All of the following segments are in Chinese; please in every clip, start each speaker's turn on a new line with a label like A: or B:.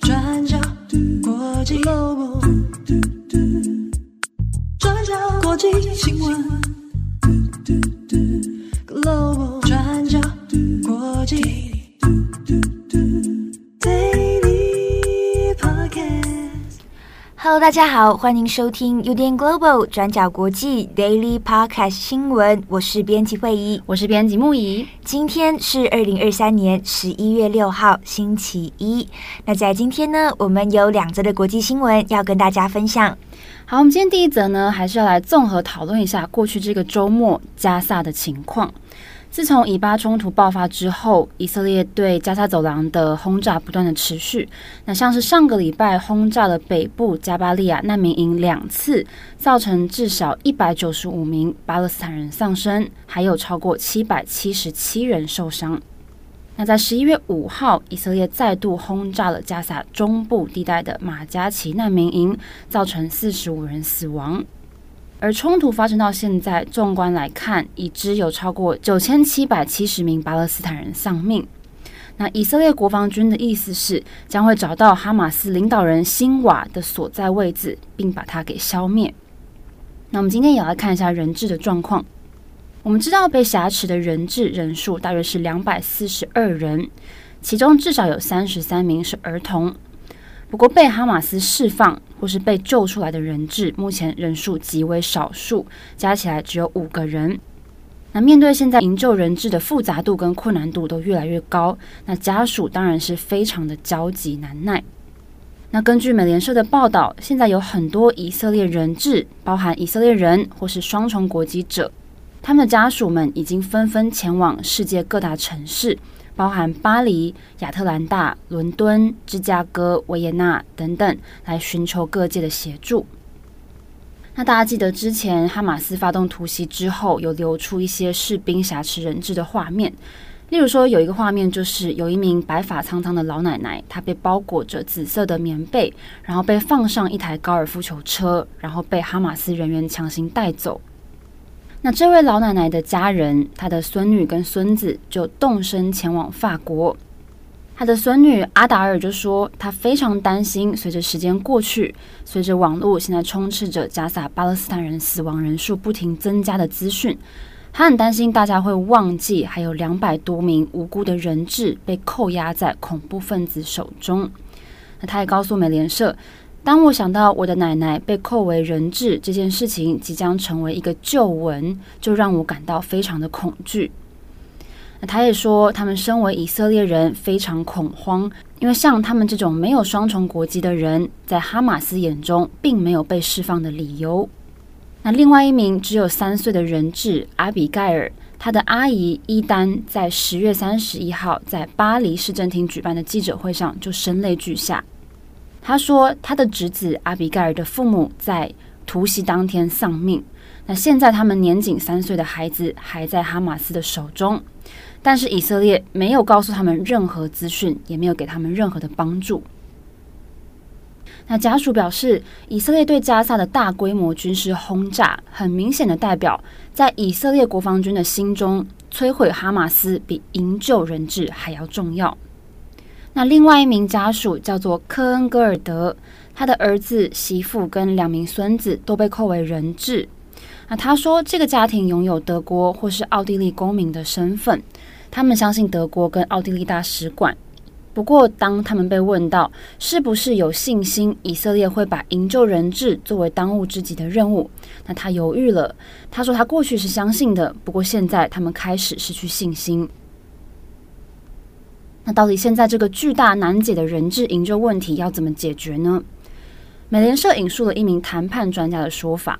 A: 转角国际 Global，转角国际新闻。
B: Hello，大家好，欢迎收听 UDN Global 转角国际 Daily Podcast 新闻。我是编辑会议，
C: 我是编辑木仪。
B: 今天是二零二三年十一月六号，星期一。那在今天呢，我们有两则的国际新闻要跟大家分享。
C: 好，我们今天第一则呢，还是要来综合讨论一下过去这个周末加萨的情况。自从以巴冲突爆发之后，以色列对加沙走廊的轰炸不断的持续。那像是上个礼拜轰炸了北部加巴利亚难民营两次，造成至少一百九十五名巴勒斯坦人丧生，还有超过七百七十七人受伤。那在十一月五号，以色列再度轰炸了加萨中部地带的马加奇难民营，造成四十五人死亡。而冲突发生到现在，纵观来看，已知有超过九千七百七十名巴勒斯坦人丧命。那以色列国防军的意思是，将会找到哈马斯领导人辛瓦的所在位置，并把它给消灭。那我们今天也来看一下人质的状况。我们知道被挟持的人质人数大约是两百四十二人，其中至少有三十三名是儿童。不过，被哈马斯释放或是被救出来的人质，目前人数极为少数，加起来只有五个人。那面对现在营救人质的复杂度跟困难度都越来越高，那家属当然是非常的焦急难耐。那根据美联社的报道，现在有很多以色列人质，包含以色列人或是双重国籍者，他们的家属们已经纷纷前往世界各大城市。包含巴黎、亚特兰大、伦敦、芝加哥、维也纳等等，来寻求各界的协助。那大家记得之前哈马斯发动突袭之后，有流出一些士兵挟持人质的画面。例如说，有一个画面就是有一名白发苍苍的老奶奶，她被包裹着紫色的棉被，然后被放上一台高尔夫球车，然后被哈马斯人员强行带走。那这位老奶奶的家人，她的孙女跟孙子就动身前往法国。她的孙女阿达尔就说，她非常担心，随着时间过去，随着网络现在充斥着加萨巴勒斯坦人死亡人数不停增加的资讯，她很担心大家会忘记，还有两百多名无辜的人质被扣押在恐怖分子手中。那她也告诉美联社。当我想到我的奶奶被扣为人质这件事情即将成为一个旧闻，就让我感到非常的恐惧。那他也说，他们身为以色列人非常恐慌，因为像他们这种没有双重国籍的人，在哈马斯眼中并没有被释放的理由。那另外一名只有三岁的人质阿比盖尔，他的阿姨伊丹在十月三十一号在巴黎市政厅举办的记者会上就声泪俱下。他说，他的侄子阿比盖尔的父母在突袭当天丧命。那现在他们年仅三岁的孩子还在哈马斯的手中，但是以色列没有告诉他们任何资讯，也没有给他们任何的帮助。那家属表示，以色列对加萨的大规模军事轰炸，很明显的代表，在以色列国防军的心中，摧毁哈马斯比营救人质还要重要。那另外一名家属叫做科恩格尔德，他的儿子、媳妇跟两名孙子都被扣为人质。那他说，这个家庭拥有德国或是奥地利公民的身份，他们相信德国跟奥地利大使馆。不过，当他们被问到是不是有信心以色列会把营救人质作为当务之急的任务，那他犹豫了。他说他过去是相信的，不过现在他们开始失去信心。那到底现在这个巨大难解的人质营救问题要怎么解决呢？美联社引述了一名谈判专家的说法，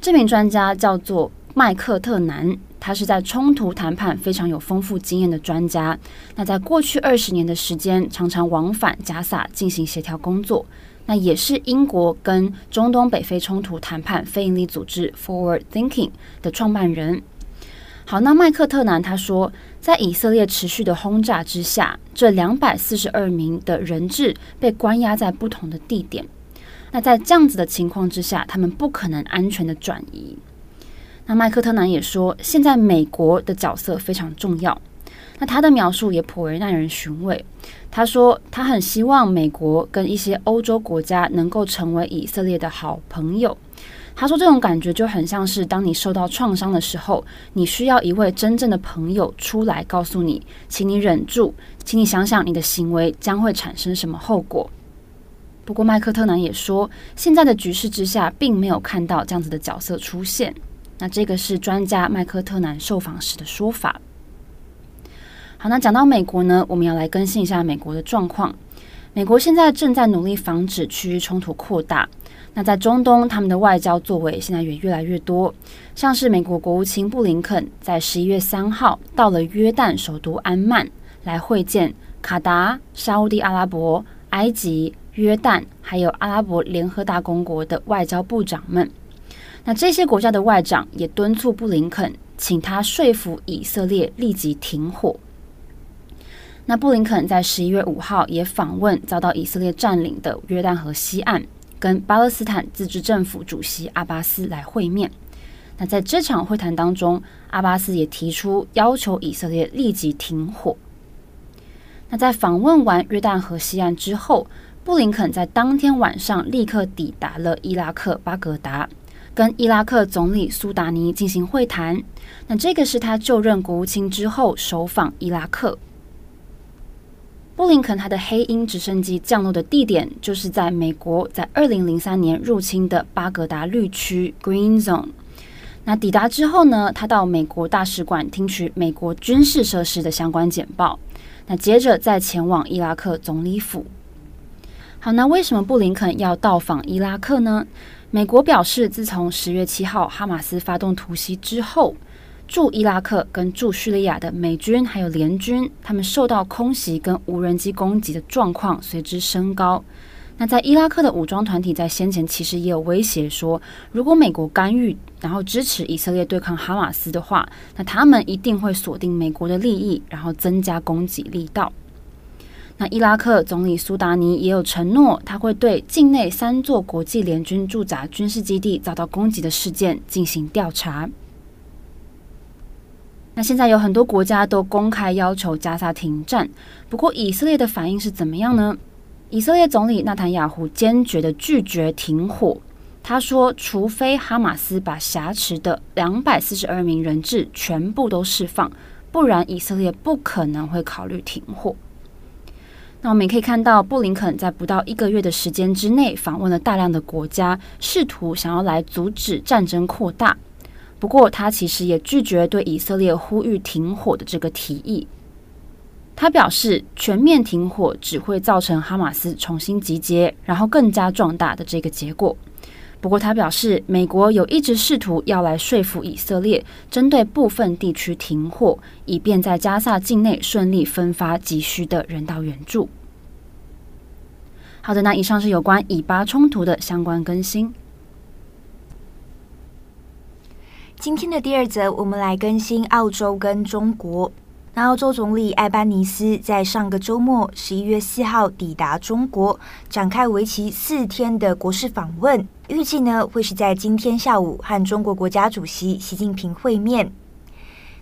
C: 这名专家叫做麦克特南，他是在冲突谈判非常有丰富经验的专家。那在过去二十年的时间，常常往返加萨进行协调工作。那也是英国跟中东北非冲突谈判非营利组织 Forward Thinking 的创办人。好，那麦克特南他说，在以色列持续的轰炸之下，这两百四十二名的人质被关押在不同的地点。那在这样子的情况之下，他们不可能安全的转移。那麦克特南也说，现在美国的角色非常重要。那他的描述也颇为耐人寻味。他说，他很希望美国跟一些欧洲国家能够成为以色列的好朋友。他说，这种感觉就很像是当你受到创伤的时候，你需要一位真正的朋友出来告诉你，请你忍住，请你想想你的行为将会产生什么后果。不过，麦克特南也说，现在的局势之下，并没有看到这样子的角色出现。那这个是专家麦克特南受访时的说法。好，那讲到美国呢，我们要来更新一下美国的状况。美国现在正在努力防止区域冲突扩大。那在中东，他们的外交作为现在也越来越多。像是美国国务卿布林肯在十一月三号到了约旦首都安曼，来会见卡达、沙乌地阿拉伯、埃及、约旦，还有阿拉伯联合大公国的外交部长们。那这些国家的外长也敦促布林肯，请他说服以色列立即停火。那布林肯在十一月五号也访问遭到以色列占领的约旦河西岸，跟巴勒斯坦自治政府主席阿巴斯来会面。那在这场会谈当中，阿巴斯也提出要求以色列立即停火。那在访问完约旦河西岸之后，布林肯在当天晚上立刻抵达了伊拉克巴格达，跟伊拉克总理苏达尼进行会谈。那这个是他就任国务卿之后首访伊拉克。布林肯他的黑鹰直升机降落的地点就是在美国在二零零三年入侵的巴格达绿区 （Green Zone）。那抵达之后呢，他到美国大使馆听取美国军事设施的相关简报。那接着再前往伊拉克总理府。好，那为什么布林肯要到访伊拉克呢？美国表示，自从十月七号哈马斯发动突袭之后。驻伊拉克跟驻叙利亚的美军还有联军，他们受到空袭跟无人机攻击的状况随之升高。那在伊拉克的武装团体在先前其实也有威胁说，如果美国干预，然后支持以色列对抗哈马斯的话，那他们一定会锁定美国的利益，然后增加攻击力道。那伊拉克总理苏达尼也有承诺，他会对境内三座国际联军驻扎军事基地遭到攻击的事件进行调查。那现在有很多国家都公开要求加沙停战，不过以色列的反应是怎么样呢？以色列总理纳坦雅胡坚决地拒绝停火，他说，除非哈马斯把挟持的两百四十二名人质全部都释放，不然以色列不可能会考虑停火。那我们也可以看到，布林肯在不到一个月的时间之内访问了大量的国家，试图想要来阻止战争扩大。不过，他其实也拒绝对以色列呼吁停火的这个提议。他表示，全面停火只会造成哈马斯重新集结，然后更加壮大的这个结果。不过，他表示，美国有一直试图要来说服以色列，针对部分地区停火，以便在加萨境内顺利分发急需的人道援助。好的，那以上是有关以巴冲突的相关更新。
B: 今天的第二则，我们来更新澳洲跟中国。那澳洲总理艾班尼斯在上个周末，十一月四号抵达中国，展开为期四天的国事访问。预计呢会是在今天下午和中国国家主席习近平会面。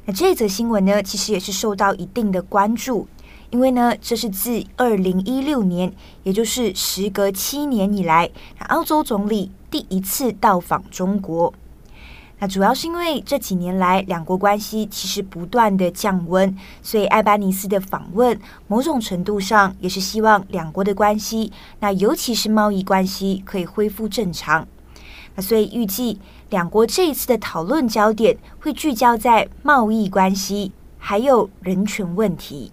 B: 那这则新闻呢，其实也是受到一定的关注，因为呢这是自二零一六年，也就是时隔七年以来，澳洲总理第一次到访中国。那主要是因为这几年来两国关系其实不断的降温，所以艾班尼斯的访问某种程度上也是希望两国的关系，那尤其是贸易关系可以恢复正常。那所以预计两国这一次的讨论焦点会聚焦在贸易关系，还有人权问题。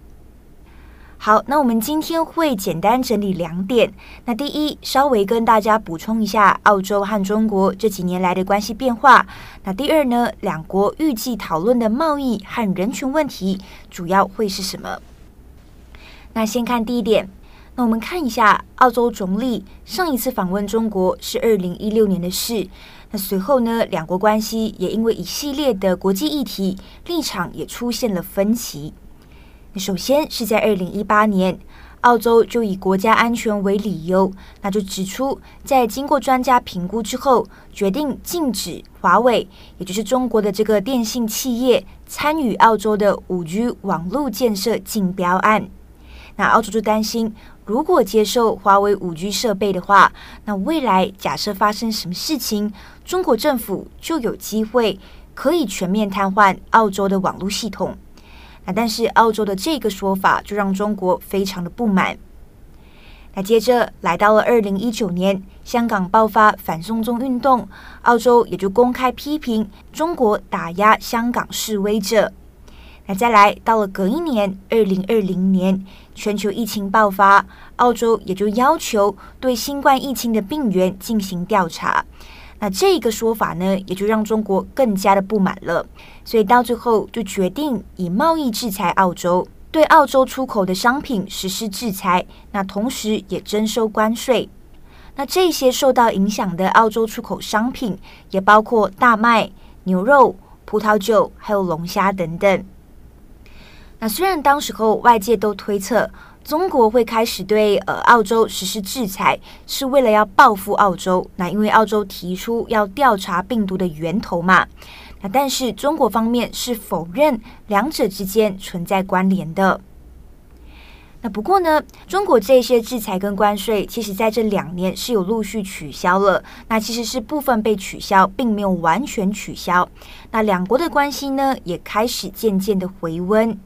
B: 好，那我们今天会简单整理两点。那第一，稍微跟大家补充一下澳洲和中国这几年来的关系变化。那第二呢，两国预计讨论的贸易和人权问题主要会是什么？那先看第一点。那我们看一下澳洲总理上一次访问中国是二零一六年的事。那随后呢，两国关系也因为一系列的国际议题，立场也出现了分歧。首先是在二零一八年，澳洲就以国家安全为理由，那就指出，在经过专家评估之后，决定禁止华为，也就是中国的这个电信企业参与澳洲的五 G 网络建设竞标案。那澳洲就担心，如果接受华为五 G 设备的话，那未来假设发生什么事情，中国政府就有机会可以全面瘫痪澳洲的网络系统。那但是澳洲的这个说法就让中国非常的不满。那接着来到了二零一九年，香港爆发反送中运动，澳洲也就公开批评中国打压香港示威者。那再来到了隔一年，二零二零年，全球疫情爆发，澳洲也就要求对新冠疫情的病源进行调查。那这个说法呢，也就让中国更加的不满了，所以到最后就决定以贸易制裁澳洲，对澳洲出口的商品实施制裁，那同时也征收关税。那这些受到影响的澳洲出口商品，也包括大麦、牛肉、葡萄酒，还有龙虾等等。那虽然当时候外界都推测，中国会开始对呃澳洲实施制裁，是为了要报复澳洲。那因为澳洲提出要调查病毒的源头嘛，那但是中国方面是否认两者之间存在关联的。那不过呢，中国这些制裁跟关税，其实在这两年是有陆续取消了。那其实是部分被取消，并没有完全取消。那两国的关系呢，也开始渐渐的回温。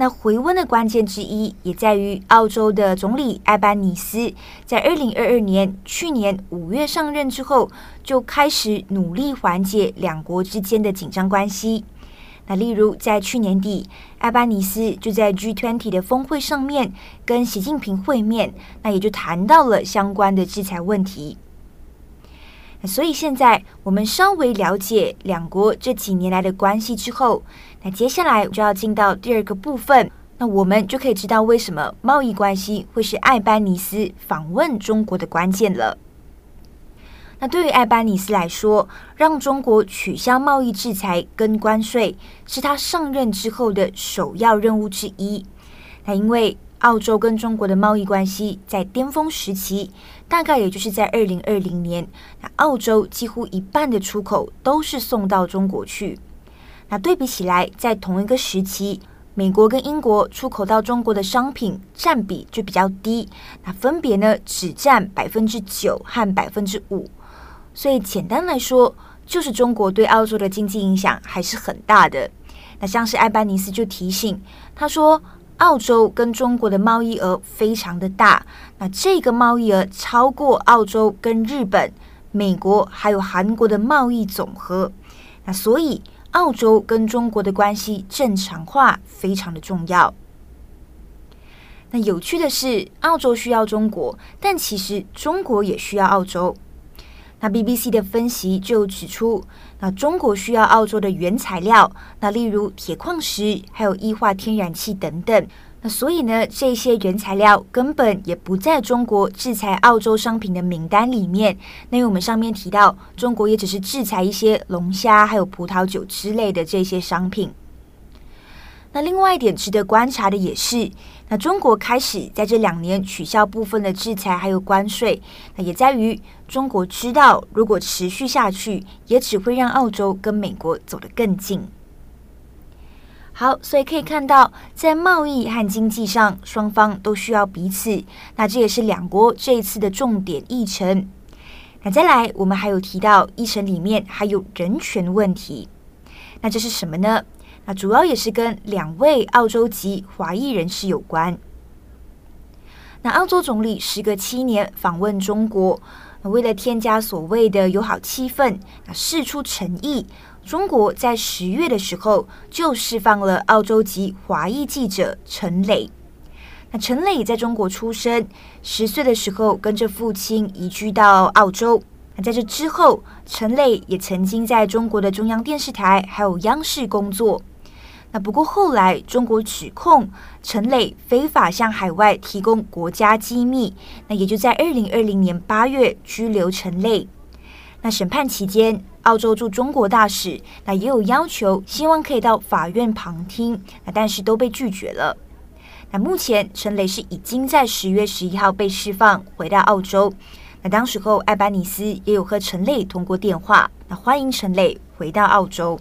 B: 那回温的关键之一，也在于澳洲的总理艾班尼斯在二零二二年去年五月上任之后，就开始努力缓解两国之间的紧张关系。那例如在去年底，艾班尼斯就在 G20 的峰会上面跟习近平会面，那也就谈到了相关的制裁问题。所以现在我们稍微了解两国这几年来的关系之后，那接下来就要进到第二个部分，那我们就可以知道为什么贸易关系会是艾班尼斯访问中国的关键了。那对于艾班尼斯来说，让中国取消贸易制裁跟关税，是他上任之后的首要任务之一。那因为澳洲跟中国的贸易关系在巅峰时期，大概也就是在二零二零年，那澳洲几乎一半的出口都是送到中国去。那对比起来，在同一个时期，美国跟英国出口到中国的商品占比就比较低，那分别呢只占百分之九和百分之五。所以简单来说，就是中国对澳洲的经济影响还是很大的。那像是艾班尼斯就提醒他说。澳洲跟中国的贸易额非常的大，那这个贸易额超过澳洲跟日本、美国还有韩国的贸易总和，那所以澳洲跟中国的关系正常化非常的重要。那有趣的是，澳洲需要中国，但其实中国也需要澳洲。那 BBC 的分析就指出，那中国需要澳洲的原材料，那例如铁矿石，还有液化天然气等等。那所以呢，这些原材料根本也不在中国制裁澳洲商品的名单里面。那因为我们上面提到，中国也只是制裁一些龙虾，还有葡萄酒之类的这些商品。那另外一点值得观察的也是，那中国开始在这两年取消部分的制裁还有关税，那也在于中国知道，如果持续下去，也只会让澳洲跟美国走得更近。好，所以可以看到，在贸易和经济上，双方都需要彼此。那这也是两国这一次的重点议程。那再来，我们还有提到议程里面还有人权问题。那这是什么呢？那主要也是跟两位澳洲籍华裔人士有关。那澳洲总理时隔七年访问中国，为了添加所谓的友好气氛，那释出诚意，中国在十月的时候就释放了澳洲籍华裔记者陈磊。那陈磊在中国出生，十岁的时候跟着父亲移居到澳洲。那在这之后，陈磊也曾经在中国的中央电视台还有央视工作。那不过后来，中国指控陈磊非法向海外提供国家机密，那也就在二零二零年八月拘留陈磊。那审判期间，澳洲驻中国大使那也有要求，希望可以到法院旁听，那但是都被拒绝了。那目前陈磊是已经在十月十一号被释放，回到澳洲。那当时候艾班尼斯也有和陈磊通过电话，那欢迎陈磊回到澳洲。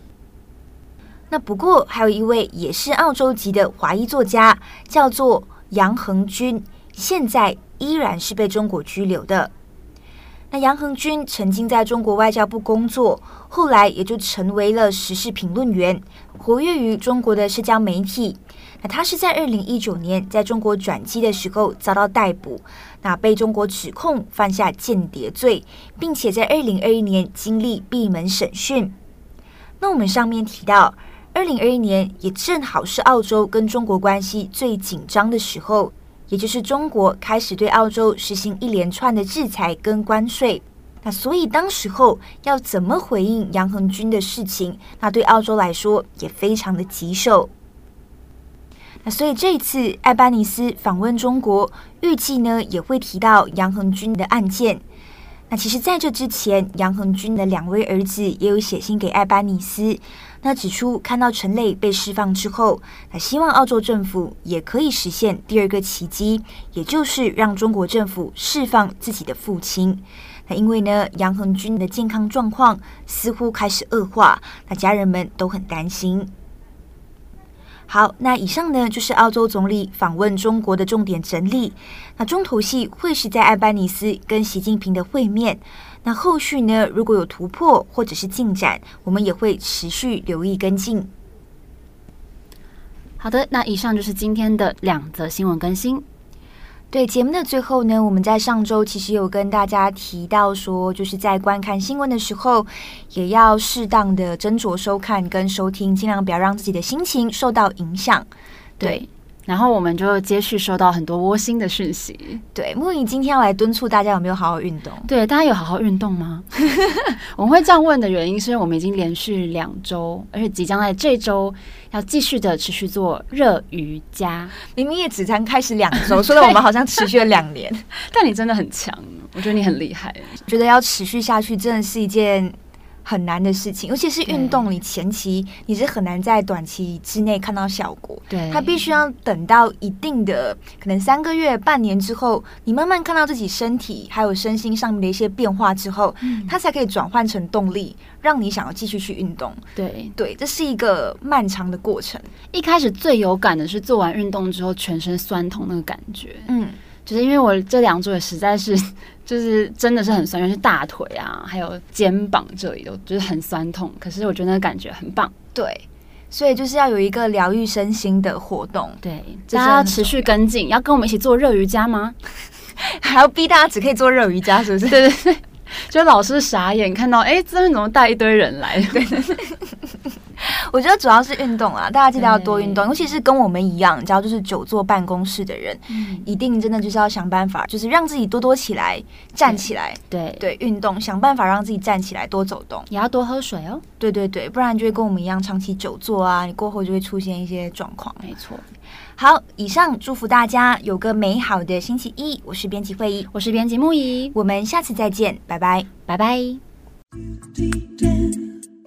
B: 那不过还有一位也是澳洲籍的华裔作家，叫做杨恒均，现在依然是被中国拘留的。那杨恒均曾经在中国外交部工作，后来也就成为了时事评论员，活跃于中国的社交媒体。那他是在二零一九年在中国转机的时候遭到逮捕，那被中国指控犯下间谍罪，并且在二零二一年经历闭门审讯。那我们上面提到，二零二一年也正好是澳洲跟中国关系最紧张的时候。也就是中国开始对澳洲实行一连串的制裁跟关税，那所以当时候要怎么回应杨恒均的事情，那对澳洲来说也非常的棘手。那所以这一次艾巴尼斯访问中国，预计呢也会提到杨恒均的案件。那其实在这之前，杨恒均的两位儿子也有写信给艾巴尼斯。那指出，看到陈磊被释放之后，那希望澳洲政府也可以实现第二个奇迹，也就是让中国政府释放自己的父亲。那因为呢，杨恒军的健康状况似乎开始恶化，那家人们都很担心。好，那以上呢就是澳洲总理访问中国的重点整理。那重头戏会是在艾班尼斯跟习近平的会面。那后续呢，如果有突破或者是进展，我们也会持续留意跟进。
C: 好的，那以上就是今天的两则新闻更新。
B: 对，节目的最后呢，我们在上周其实有跟大家提到说，就是在观看新闻的时候，也要适当的斟酌收看跟收听，尽量不要让自己的心情受到影响。对。对然后我们就接续收到很多窝心的讯息。对，木影今天要来敦促大家有没有好好运动？
C: 对，大家有好好运动吗？我们会这样问的原因是因为我们已经连续两周，而且即将在这周要继续的持续做热瑜伽。
B: 明明也只才开始两周，说的我们好像持续了两年。
C: 但你真的很强，我觉得你很厉害。
B: 觉得要持续下去真的是一件。很难的事情，尤其是运动，你前期你是很难在短期之内看到效果。
C: 对，
B: 它必须要等到一定的可能三个月、半年之后，你慢慢看到自己身体还有身心上面的一些变化之后，嗯，它才可以转换成动力，让你想要继续去运动。
C: 对
B: 对，这是一个漫长的过程。
C: 一开始最有感的是做完运动之后全身酸痛那个感觉。嗯。就是因为我这两组也实在是，就是真的是很酸，尤其是大腿啊，还有肩膀这里都就是很酸痛。可是我觉得那个感觉很棒，
B: 对，所以就是要有一个疗愈身心的活动，
C: 对，大家要持续跟进，要跟我们一起做热瑜伽吗？
B: 还要逼大家只可以做热瑜伽，是不是？
C: 对对对，就老师傻眼看到，哎，这边怎么带一堆人来？对 对对。
B: 我觉得主要是运动啊，大家记得要多运动，尤其是跟我们一样，只要就是久坐办公室的人，嗯，一定真的就是要想办法，就是让自己多多起来，站起来，
C: 对
B: 对，运动，想办法让自己站起来，多走动，
C: 也要多喝水哦。
B: 对对对，不然就会跟我们一样长期久坐啊，你过后就会出现一些状况。
C: 没错。
B: 好，以上祝福大家有个美好的星期一。我是编辑会议，
C: 我是编辑木仪，
B: 我们下次再见，拜拜，
C: 拜拜。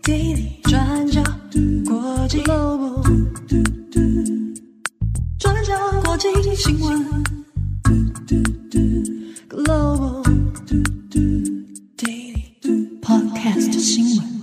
A: daisy 专家国际 logo doo doo 国际新闻 global Daily podcast 新闻